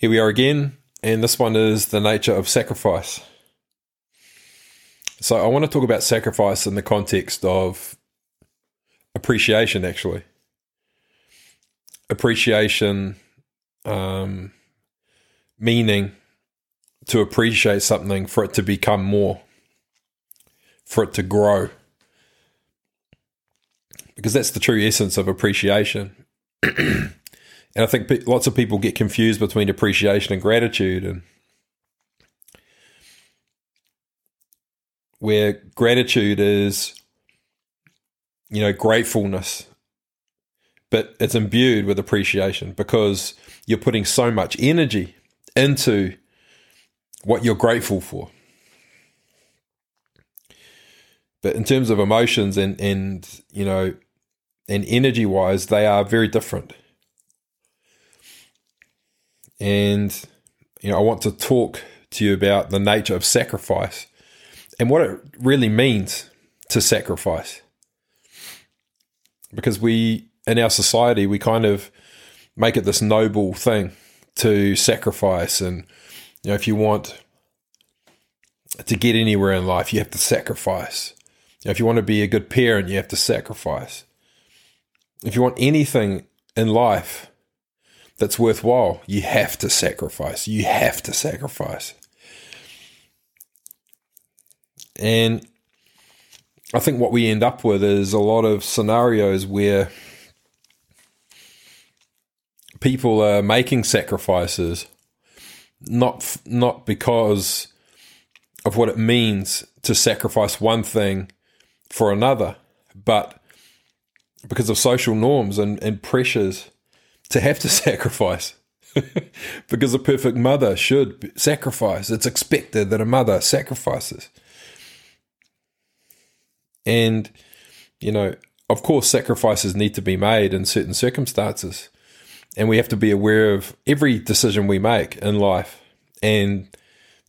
Here we are again, and this one is the nature of sacrifice. So, I want to talk about sacrifice in the context of appreciation, actually. Appreciation, um, meaning to appreciate something for it to become more, for it to grow. Because that's the true essence of appreciation. And I think lots of people get confused between appreciation and gratitude, and where gratitude is, you know, gratefulness, but it's imbued with appreciation because you're putting so much energy into what you're grateful for. But in terms of emotions and and you know and energy wise, they are very different. And, you know, I want to talk to you about the nature of sacrifice and what it really means to sacrifice. Because we, in our society, we kind of make it this noble thing to sacrifice. And, you know, if you want to get anywhere in life, you have to sacrifice. You know, if you want to be a good parent, you have to sacrifice. If you want anything in life, that's worthwhile, you have to sacrifice. You have to sacrifice. And I think what we end up with is a lot of scenarios where people are making sacrifices not not because of what it means to sacrifice one thing for another, but because of social norms and, and pressures to have to sacrifice. because a perfect mother should sacrifice. It's expected that a mother sacrifices. And, you know, of course, sacrifices need to be made in certain circumstances. And we have to be aware of every decision we make in life and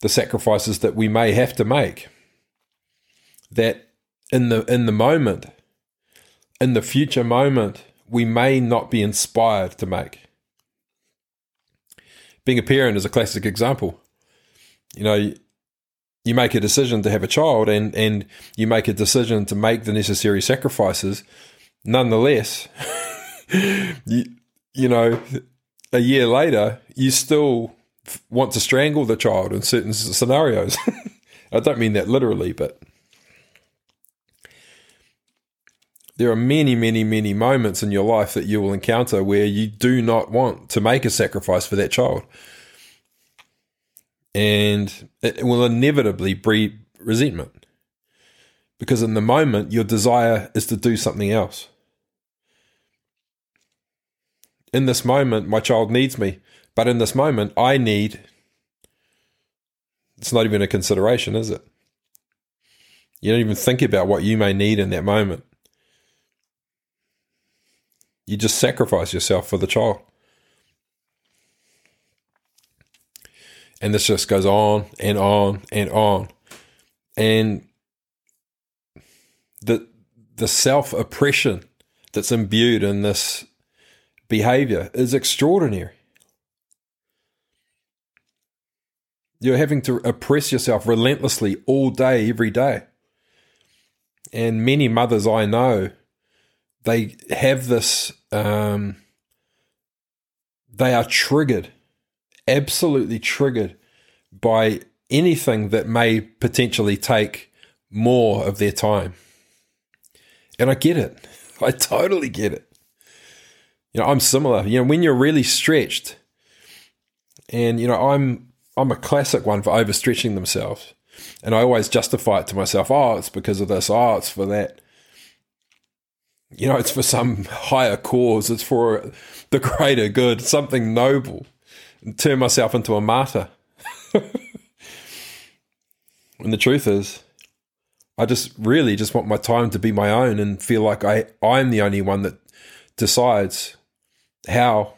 the sacrifices that we may have to make. That in the in the moment, in the future moment, we may not be inspired to make. Being a parent is a classic example. You know, you make a decision to have a child and, and you make a decision to make the necessary sacrifices. Nonetheless, you, you know, a year later, you still want to strangle the child in certain scenarios. I don't mean that literally, but there are many, many, many moments in your life that you will encounter where you do not want to make a sacrifice for that child. And it will inevitably breed resentment because in the moment, your desire is to do something else. In this moment, my child needs me, but in this moment, I need. It's not even a consideration, is it? You don't even think about what you may need in that moment. You just sacrifice yourself for the child. And this just goes on and on and on. And the the self oppression that's imbued in this behavior is extraordinary. You're having to oppress yourself relentlessly all day, every day. And many mothers I know, they have this um, they are triggered, absolutely triggered by anything that may potentially take more of their time. And I get it. I totally get it. You know, I'm similar. You know, when you're really stretched, and you know, I'm I'm a classic one for overstretching themselves. And I always justify it to myself, oh, it's because of this, oh, it's for that you know, it's for some higher cause, it's for the greater good, something noble, and turn myself into a martyr. and the truth is, I just really just want my time to be my own and feel like I, I'm the only one that decides how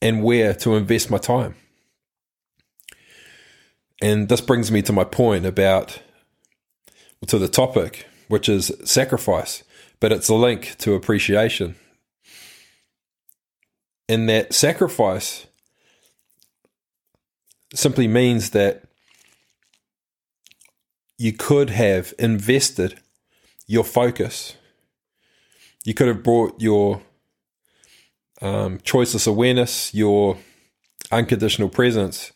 and where to invest my time. And this brings me to my point about, to the topic, which is sacrifice but it's a link to appreciation. In that sacrifice simply means that you could have invested your focus. You could have brought your um, choiceless awareness, your unconditional presence.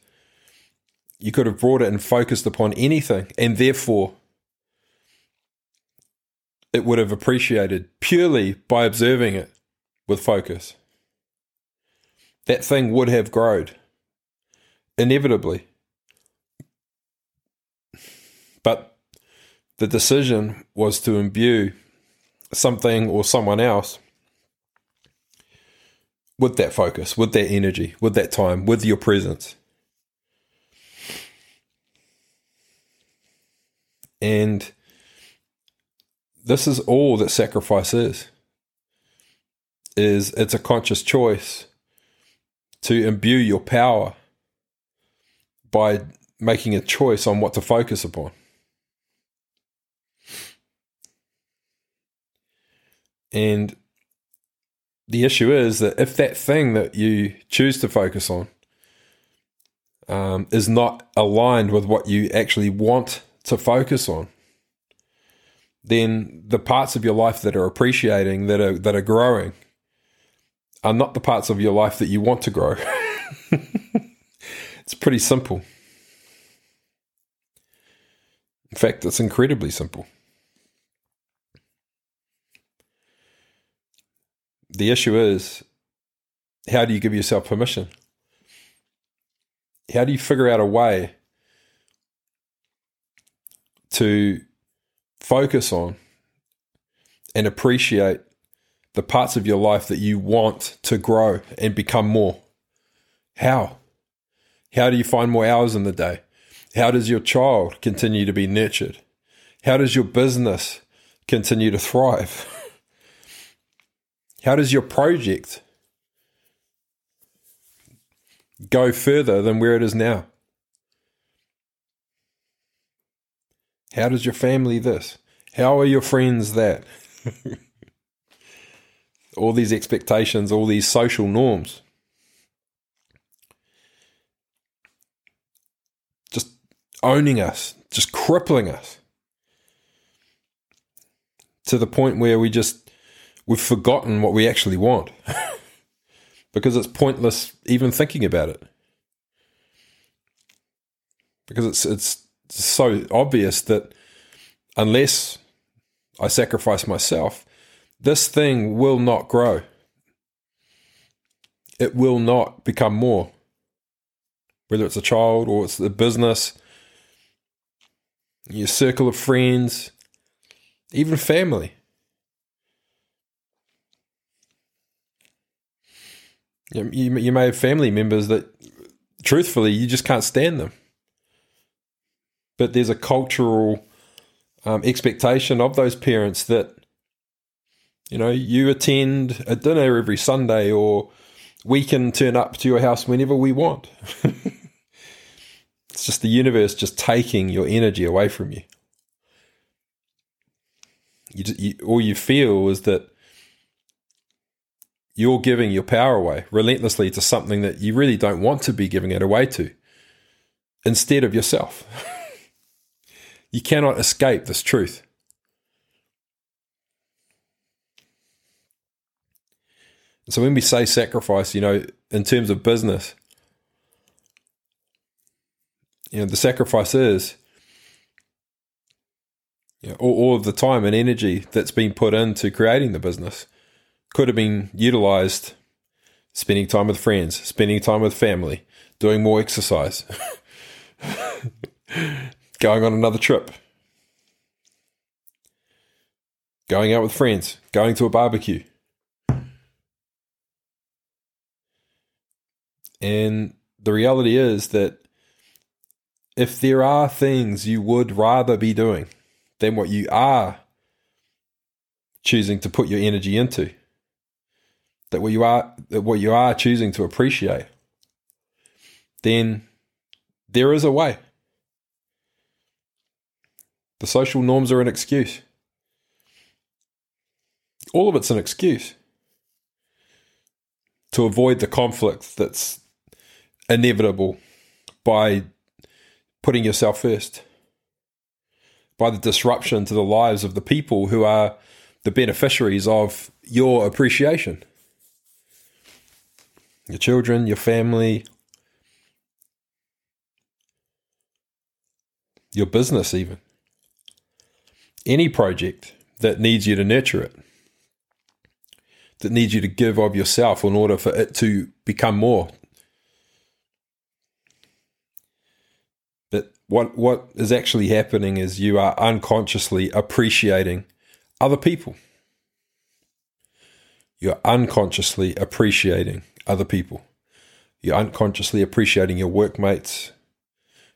You could have brought it and focused upon anything, and therefore it would have appreciated purely by observing it with focus. That thing would have grown inevitably. But the decision was to imbue something or someone else with that focus, with that energy, with that time, with your presence. And this is all that sacrifice is. Is it's a conscious choice to imbue your power by making a choice on what to focus upon. And the issue is that if that thing that you choose to focus on um, is not aligned with what you actually want to focus on, then the parts of your life that are appreciating, that are that are growing, are not the parts of your life that you want to grow. it's pretty simple. In fact, it's incredibly simple. The issue is how do you give yourself permission? How do you figure out a way to focus on and appreciate the parts of your life that you want to grow and become more? How? How do you find more hours in the day? How does your child continue to be nurtured? How does your business continue to thrive? How does your project go further than where it is now? How does your family this? How are your friends that? all these expectations, all these social norms. Just owning us, just crippling us to the point where we just we've forgotten what we actually want because it's pointless even thinking about it. Because it's it's so obvious that unless I sacrifice myself, this thing will not grow. It will not become more. Whether it's a child or it's the business, your circle of friends, even family. You, you, you may have family members that, truthfully, you just can't stand them. But there's a cultural um, expectation of those parents that, you know, you attend a dinner every Sunday or we can turn up to your house whenever we want. it's just the universe just taking your energy away from you. You, you all you feel is that you're giving your power away relentlessly to something that you really don't want to be giving it away to instead of yourself. you cannot escape this truth. So when we say sacrifice, you know, in terms of business, you know, the sacrifice is you know, all, all of the time and energy that's been put into creating the business could have been utilized spending time with friends, spending time with family, doing more exercise, going on another trip, going out with friends, going to a barbecue. And the reality is that if there are things you would rather be doing than what you are choosing to put your energy into, that what you are that what you are choosing to appreciate, then there is a way. The social norms are an excuse. All of it's an excuse to avoid the conflict that's inevitable by putting yourself first, by the disruption to the lives of the people who are the beneficiaries of your appreciation. Your children, your family, your business, even. Any project that needs you to nurture it, that needs you to give of yourself in order for it to become more. But what what is actually happening is you are unconsciously appreciating other people. You're unconsciously appreciating other people. You're unconsciously appreciating your workmates,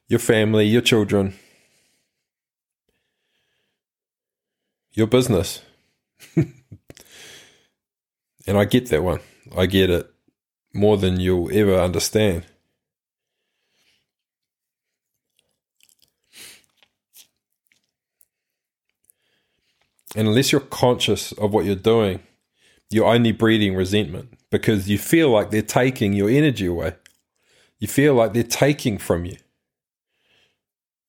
your family, your children, your business. and I get that one. I get it more than you'll ever understand. And unless you're conscious of what you're doing, you're only breeding resentment because you feel like they're taking your energy away. You feel like they're taking from you.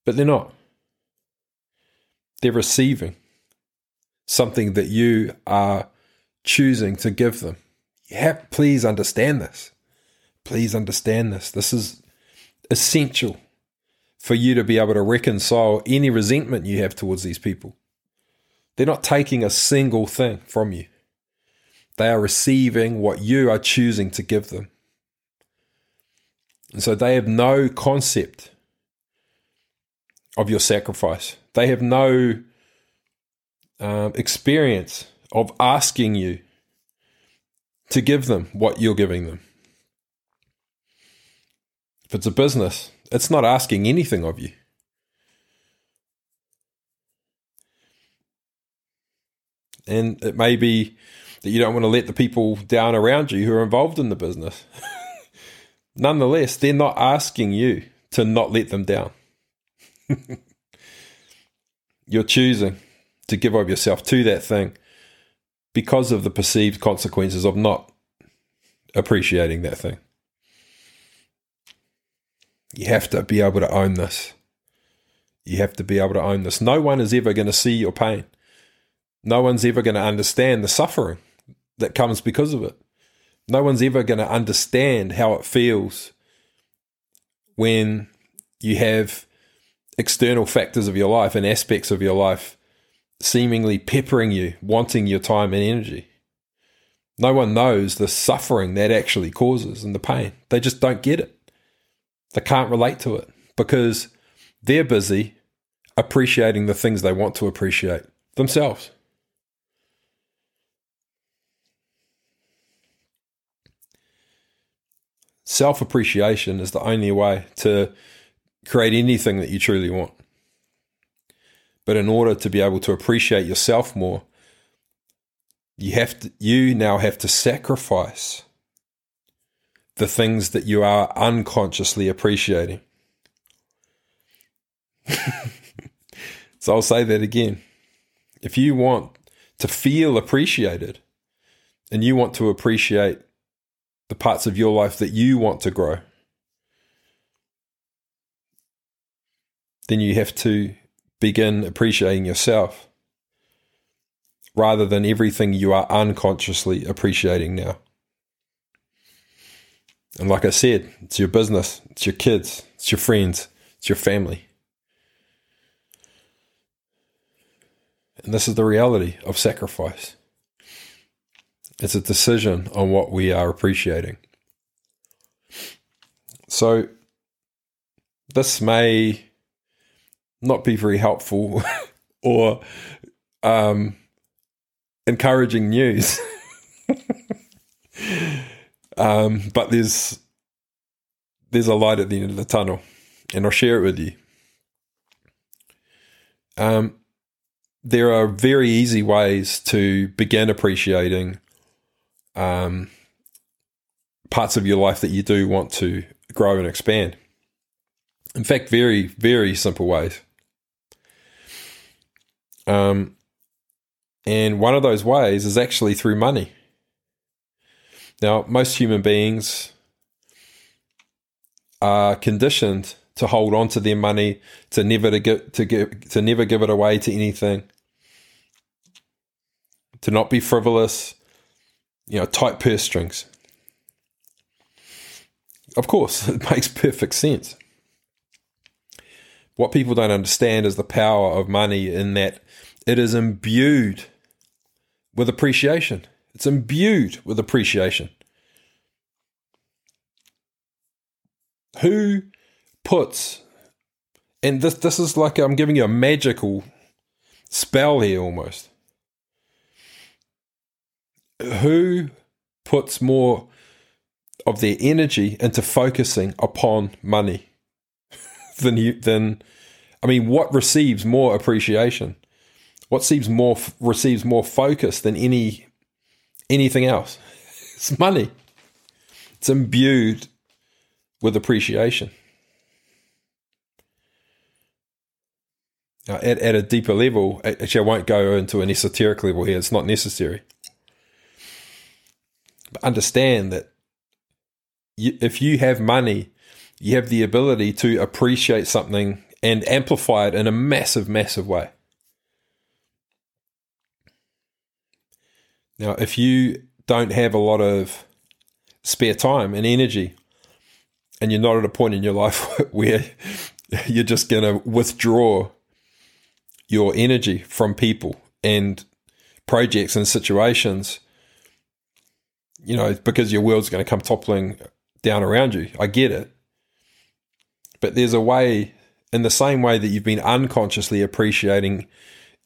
But they're not. They're receiving something that you are choosing to give them. Have, please understand this. Please understand this. This is essential for you to be able to reconcile any resentment you have towards these people. They're not taking a single thing from you, they are receiving what you are choosing to give them. And so they have no concept of your sacrifice. They have no um, experience of asking you to give them what you're giving them. If it's a business, it's not asking anything of you. And it may be that you don't want to let the people down around you who are involved in the business. Nonetheless, they're not asking you to not let them down. You're choosing to give of yourself to that thing because of the perceived consequences of not appreciating that thing. You have to be able to own this. You have to be able to own this. No one is ever going to see your pain. No one's ever going to understand the suffering that comes because of it. No one's ever going to understand how it feels when you have external factors of your life and aspects of your life seemingly peppering you, wanting your time and energy. No one knows the suffering that actually causes and the pain. They just don't get it. They can't relate to it because they're busy appreciating the things they want to appreciate themselves. Self appreciation is the only way to create anything that you truly want. But in order to be able to appreciate yourself more, you have to, you now have to sacrifice the things that you are unconsciously appreciating. so I'll say that again. If you want to feel appreciated and you want to appreciate the parts of your life that you want to grow, then you have to begin appreciating yourself rather than everything you are unconsciously appreciating now. And like I said, it's your business, it's your kids, it's your friends, it's your family. And this is the reality of sacrifice. It's a decision on what we are appreciating. So, this may not be very helpful or um, encouraging news. um, but there's there's a light at the end of the tunnel, and I'll share it with you. Um, there are very easy ways to begin appreciating um, parts of your life that you do want to grow and expand. In fact, very, very simple ways. Um, and one of those ways is actually through money. Now, most human beings are conditioned to hold on to their money, to never to get to give to never give it away to anything, to not be frivolous, you know, tight purse strings. Of course, it makes perfect sense. What people don't understand is the power of money in that it is imbued with appreciation. It's imbued with appreciation. Who puts, and this this is like I'm giving you a magical spell here almost. Who puts more of their energy into focusing upon money than you than I mean what receives more appreciation what seems more receives more focus than any anything else. It's money. It's imbued with appreciation. Now, at, at a deeper level actually I won't go into an esoteric level here. It's not necessary. But understand that you, if you have money, you have the ability to appreciate something and amplify it in a massive, massive way. Now, if you don't have a lot of spare time and energy, and you're not at a point in your life where you're just going to withdraw your energy from people and projects and situations, you know, because your world's going to come toppling down around you. I get it. But there's a way, in the same way that you've been unconsciously appreciating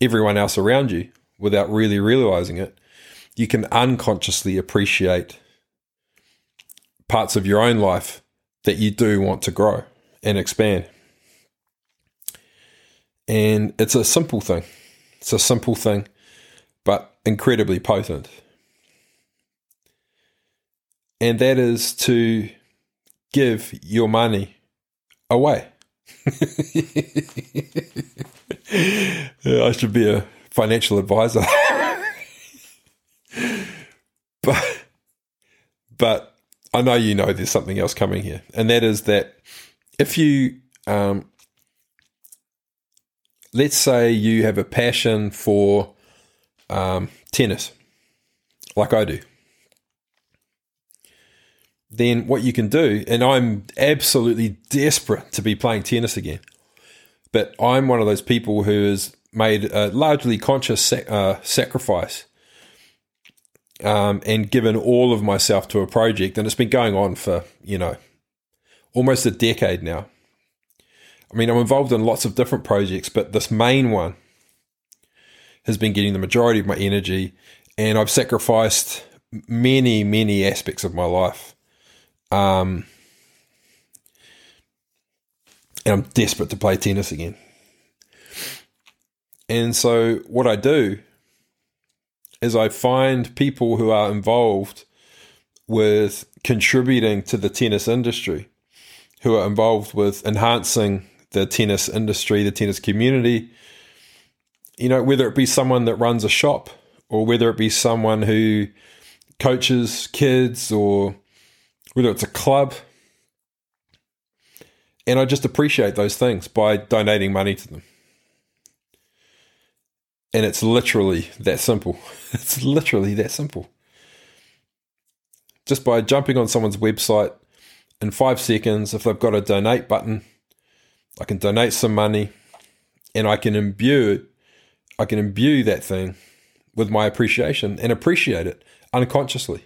everyone else around you without really realizing it, you can unconsciously appreciate parts of your own life that you do want to grow and expand. And it's a simple thing. It's a simple thing, but incredibly potent and that is to give your money away. I should be a financial advisor. but but I know you know there's something else coming here, and that is that if you um, let's say you have a passion for um, tennis, like I do then what you can do, and I'm absolutely desperate to be playing tennis again, but I'm one of those people who has made a largely conscious sac- uh, sacrifice um, and given all of myself to a project, and it's been going on for you know almost a decade now. I mean, I'm involved in lots of different projects, but this main one has been getting the majority of my energy, and I've sacrificed many, many aspects of my life um, and I'm desperate to play tennis again. And so, what I do is I find people who are involved with contributing to the tennis industry, who are involved with enhancing the tennis industry, the tennis community. You know, whether it be someone that runs a shop or whether it be someone who coaches kids or whether it's a club. And I just appreciate those things by donating money to them. And it's literally that simple. It's literally that simple. Just by jumping on someone's website in five seconds, if they've got a donate button, I can donate some money and I can imbue I can imbue that thing with my appreciation and appreciate it unconsciously.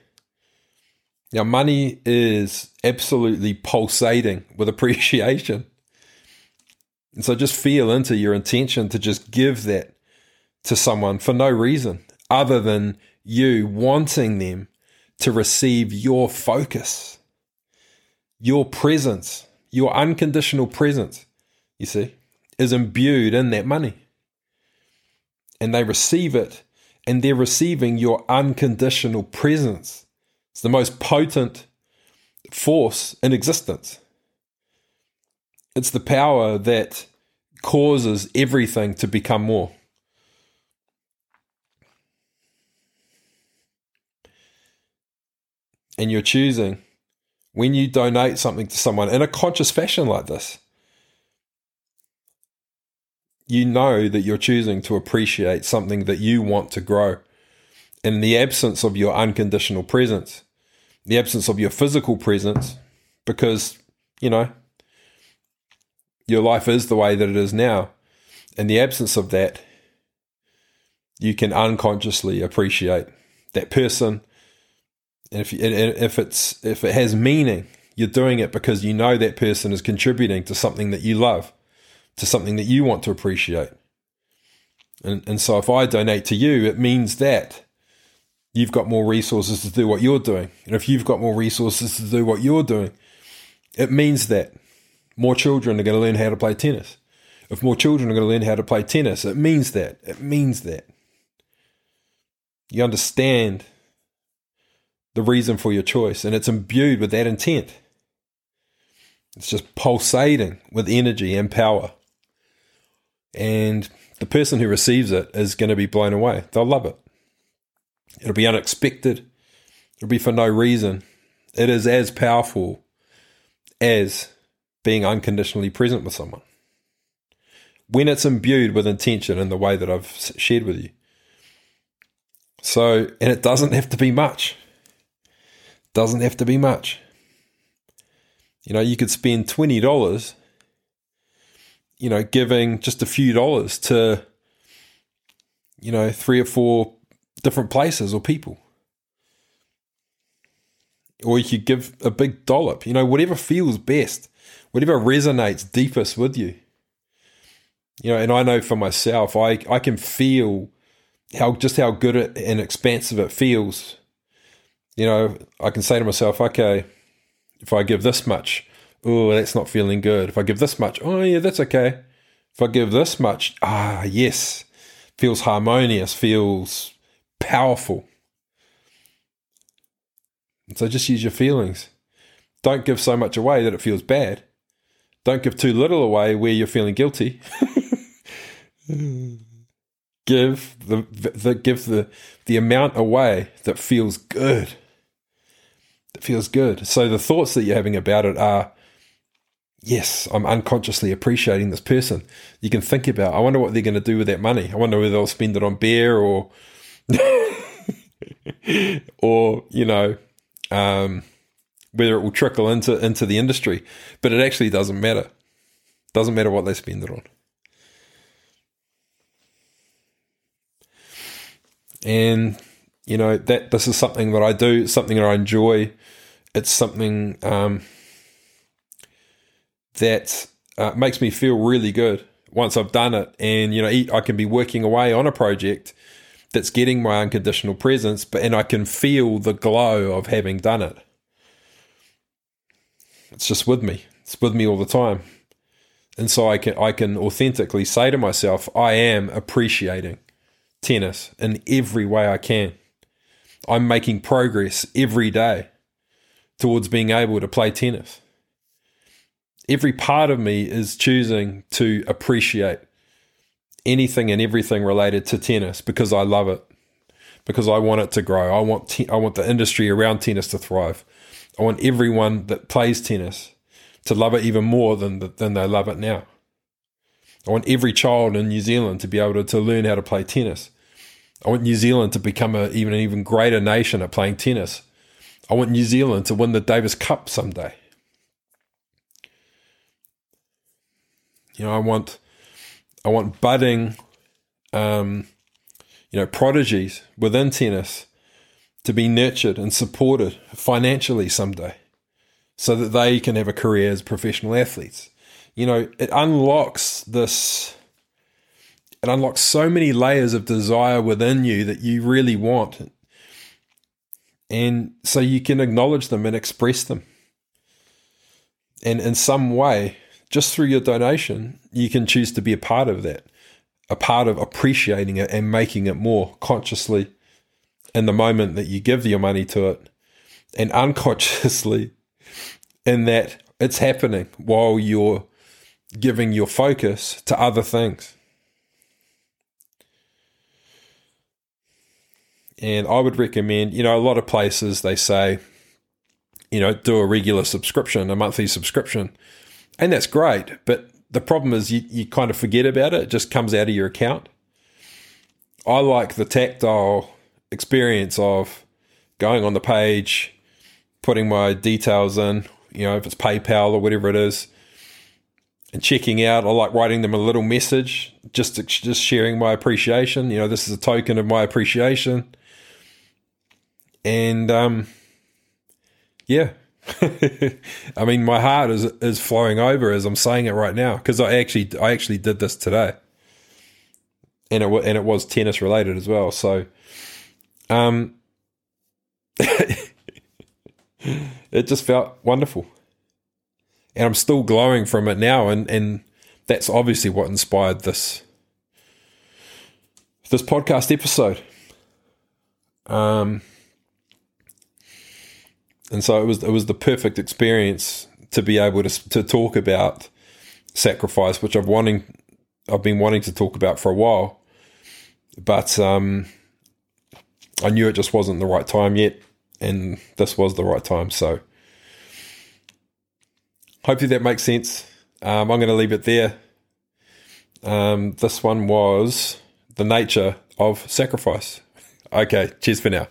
Now, money is absolutely pulsating with appreciation. And so just feel into your intention to just give that to someone for no reason other than you wanting them to receive your focus, your presence, your unconditional presence, you see, is imbued in that money. And they receive it, and they're receiving your unconditional presence it's the most potent force in existence. It's the power that causes everything to become more. And you're choosing when you donate something to someone in a conscious fashion like this, you know that you're choosing to appreciate something that you want to grow. In the absence of your unconditional presence, the absence of your physical presence, because, you know, your life is the way that it is now. In the absence of that, you can unconsciously appreciate that person. And if, if it's if it has meaning, you're doing it because you know that person is contributing to something that you love to something that you want to appreciate. And, and so if I donate to you, it means that you've got more resources to do what you're doing. And if you've got more resources to do what you're doing, it means that more children are going to learn how to play tennis. If more children are going to learn how to play tennis, it means that. It means that. You understand the reason for your choice, and it's imbued with that intent. It's just pulsating with energy and power. And the person who receives it is going to be blown away. They'll love it. It'll be unexpected. It'll be for no reason. It is as powerful as being unconditionally present with someone. When it's imbued with intention in the way that I've shared with you. So, and it doesn't have to be much. Doesn't have to be much. You know, you could spend $20 you know, giving just a few dollars to, you know, three or four different places or people. Or you could give a big dollop, you know, whatever feels best, whatever resonates deepest with you. You know, and I know for myself, I, I can feel how just how good it and expansive it feels. You know, I can say to myself, okay, if I give this much, oh, that's not feeling good. If I give this much, oh, yeah, that's okay. If I give this much, ah, yes, feels harmonious, feels powerful. So just use your feelings. Don't give so much away that it feels bad. Don't give too little away where you're feeling guilty. give the, the give the the amount away that feels good. Feels good. So the thoughts that you're having about it are yes, I'm unconsciously appreciating this person. You can think about, I wonder what they're going to do with that money. I wonder whether they'll spend it on beer or, or you know, um, whether it will trickle into into the industry. But it actually doesn't matter. Doesn't matter what they spend it on. And you know that this is something that I do, something that I enjoy. It's something um, that uh, makes me feel really good once I've done it. And, you know, I can be working away on a project that's getting my unconditional presence, but and I can feel the glow of having done it. It's just with me. It's with me all the time. And so I can I can authentically say to myself, I am appreciating tennis in every way I can. I'm making progress every day towards being able to play tennis every part of me is choosing to appreciate anything and everything related to tennis because I love it, because I want it to grow. I want te- I want the industry around tennis to thrive. I want everyone that plays tennis to love it even more than than they love it now. I want every child in New Zealand to be able to, to learn how to play tennis. I want New Zealand to become a, even an even greater nation at playing tennis. I want New Zealand to win the Davis Cup someday. You know, I want I want budding, um, you know, prodigies within tennis to be nurtured and supported financially someday, so that they can have a career as professional athletes. You know, it unlocks this. It unlocks so many layers of desire within you that you really want. And so you can acknowledge them and express them. And in some way, just through your donation, you can choose to be a part of that, a part of appreciating it and making it more consciously in the moment that you give your money to it, and unconsciously in that it's happening while you're giving your focus to other things. And I would recommend, you know, a lot of places they say you know, do a regular subscription, a monthly subscription. And that's great. But the problem is you, you kind of forget about it. It just comes out of your account. I like the tactile experience of going on the page, putting my details in, you know, if it's PayPal or whatever it is, and checking out. I like writing them a little message, just just sharing my appreciation. You know, this is a token of my appreciation, and um, yeah. I mean, my heart is is flowing over as I'm saying it right now because I actually I actually did this today, and it and it was tennis related as well. So, um, it just felt wonderful. And I'm still glowing from it now and, and that's obviously what inspired this this podcast episode. Um and so it was it was the perfect experience to be able to to talk about sacrifice, which I've wanting I've been wanting to talk about for a while, but um, I knew it just wasn't the right time yet and this was the right time. So hopefully that makes sense. Um, I'm going to leave it there. Um, this one was the nature of sacrifice. Okay, cheers for now.